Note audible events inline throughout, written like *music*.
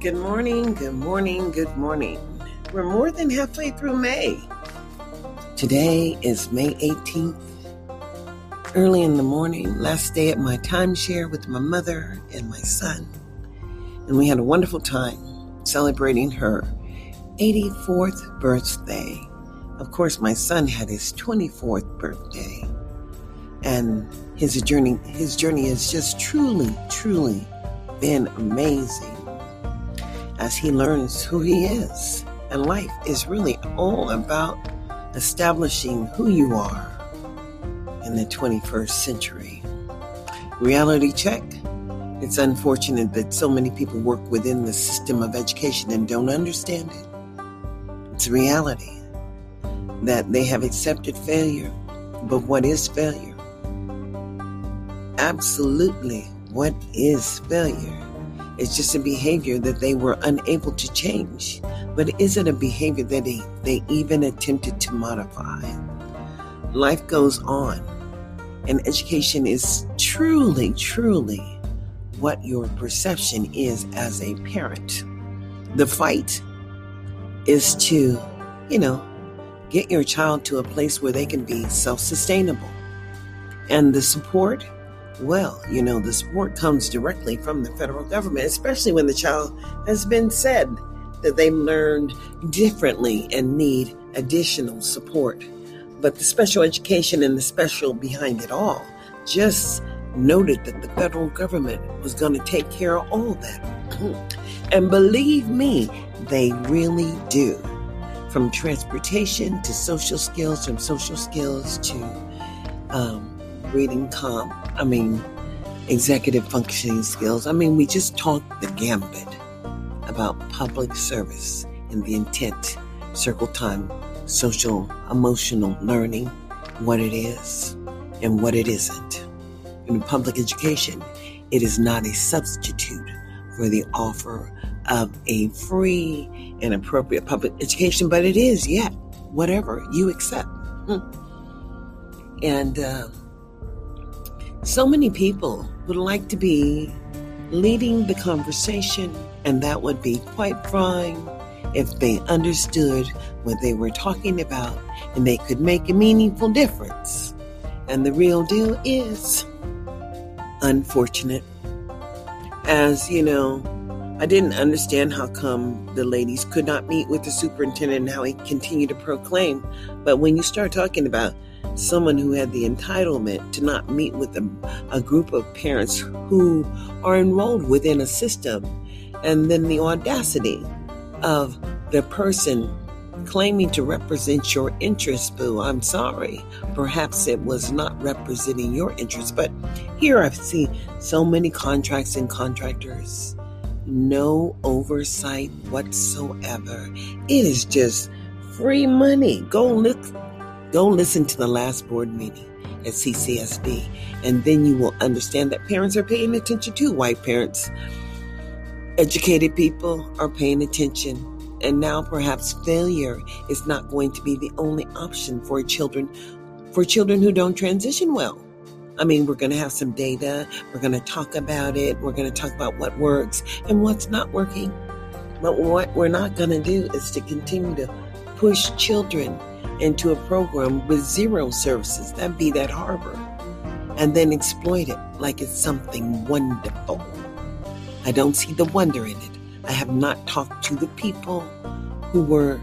Good morning, good morning, good morning. We're more than halfway through May. Today is May 18th, early in the morning, last day at my timeshare with my mother and my son. And we had a wonderful time celebrating her 84th birthday. Of course, my son had his 24th birthday. And his journey his journey has just truly, truly been amazing as he learns who he is. And life is really all about establishing who you are in the 21st century. Reality check. It's unfortunate that so many people work within the system of education and don't understand it. It's reality that they have accepted failure. But what is failure? Absolutely, what is failure? It's just a behavior that they were unable to change. But is it a behavior that they, they even attempted to modify? Life goes on, and education is truly, truly what your perception is as a parent. The fight is to, you know, get your child to a place where they can be self sustainable. And the support well, you know, the support comes directly from the federal government, especially when the child has been said that they learned differently and need additional support. But the special education and the special behind it all just noted that the federal government was going to take care of all that. *clears throat* and believe me, they really do. From transportation to social skills, from social skills to um, reading comp, I mean, executive functioning skills. I mean, we just talked the gambit about public service and the intent, circle time, social, emotional learning, what it is and what it isn't. In public education, it is not a substitute for the offer of a free and appropriate public education, but it is yet whatever you accept. Hmm. And uh, so many people would like to be leading the conversation, and that would be quite fine if they understood what they were talking about and they could make a meaningful difference. And the real deal is unfortunate. As you know, I didn't understand how come the ladies could not meet with the superintendent and how he continued to proclaim. But when you start talking about someone who had the entitlement to not meet with a, a group of parents who are enrolled within a system, and then the audacity of the person claiming to represent your interests, boo. I'm sorry. Perhaps it was not representing your interests, but here I've seen so many contracts and contractors, no oversight whatsoever. It is just free money. Go look Go listen to the last board meeting at CCSD, and then you will understand that parents are paying attention too. White parents, educated people are paying attention. And now perhaps failure is not going to be the only option for children for children who don't transition well. I mean, we're going to have some data. We're going to talk about it. We're going to talk about what works and what's not working. But what we're not going to do is to continue to push children into a program with zero services, that be that harbor, and then exploit it like it's something wonderful. I don't see the wonder in it. I have not talked to the people who were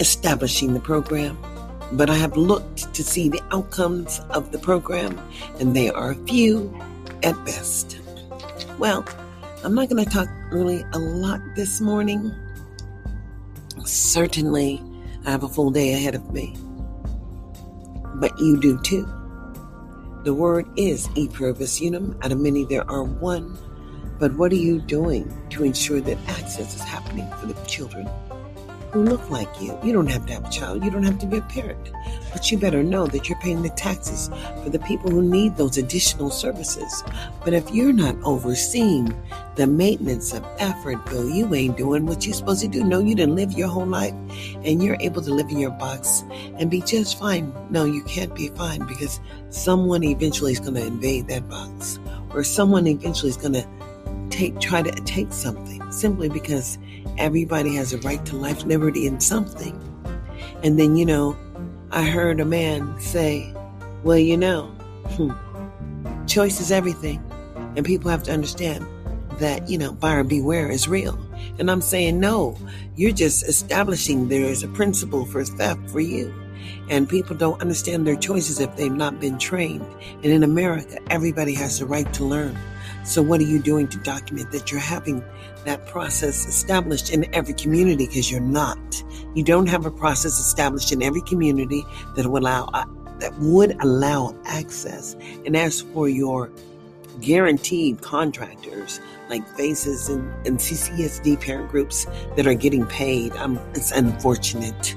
establishing the program, but I have looked to see the outcomes of the program, and they are few at best. Well, I'm not going to talk really a lot this morning. Certainly, I have a full day ahead of me. But you do too. The word is e pluribus unum. Out of many, there are one. But what are you doing to ensure that access is happening for the children who look like you? You don't have to have a child, you don't have to be a parent. But you better know that you're paying the taxes for the people who need those additional services. But if you're not overseeing the maintenance of effort, Bill, you ain't doing what you're supposed to do. No, you didn't live your whole life and you're able to live in your box and be just fine. No, you can't be fine because someone eventually is going to invade that box or someone eventually is going to take, try to take something. simply because everybody has a right to life, liberty, and something. And then, you know, I heard a man say, well, you know, hmm, choice is everything. And people have to understand that, you know, buyer beware is real. And I'm saying, no, you're just establishing there is a principle for theft for you. And people don't understand their choices if they've not been trained. And in America, everybody has the right to learn. So, what are you doing to document that you're having that process established in every community? Because you're not. You don't have a process established in every community that would allow uh, that would allow access. And as for your guaranteed contractors like FACES and, and CCSD parent groups that are getting paid, um, it's unfortunate.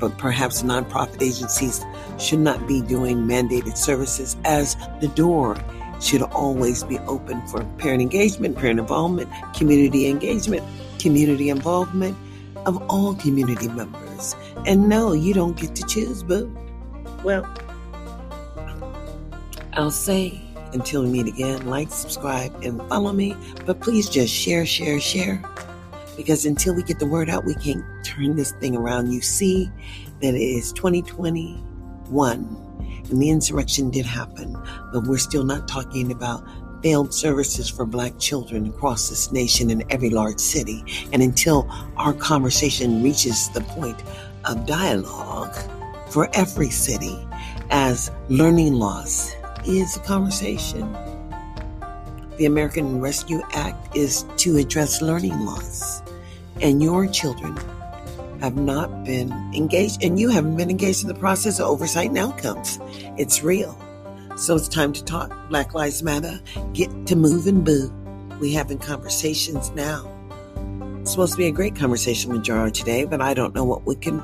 But perhaps nonprofit agencies should not be doing mandated services as the door should always be open for parent engagement, parent involvement, community engagement, community involvement of all community members. And no, you don't get to choose, boo. Well, I'll say until we meet again, like, subscribe, and follow me. But please just share, share, share. Because until we get the word out, we can't turn this thing around. You see that it is 2021 and the insurrection did happen, but we're still not talking about failed services for black children across this nation in every large city. And until our conversation reaches the point of dialogue for every city, as learning loss is a conversation. The American Rescue Act is to address learning loss. And your children have not been engaged, and you haven't been engaged in the process of oversight and outcomes. It's real. So it's time to talk. Black Lives Matter. Get to move and boo. We having conversations now. It's supposed to be a great conversation with Jara today, but I don't know what we can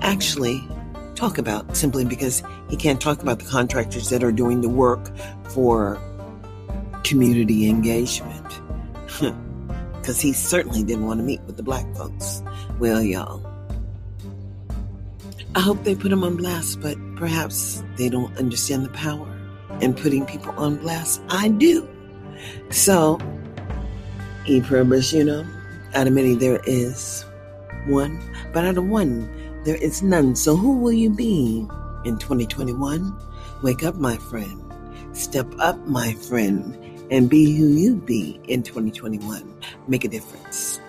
actually talk about simply because he can't talk about the contractors that are doing the work for community engagement. *laughs* Because he certainly didn't want to meet with the black folks. Well, y'all, I hope they put him on blast, but perhaps they don't understand the power in putting people on blast. I do. So, e pluribus know, out of many there is one, but out of one there is none. So, who will you be in 2021? Wake up, my friend. Step up, my friend, and be who you be in 2021. Make a difference.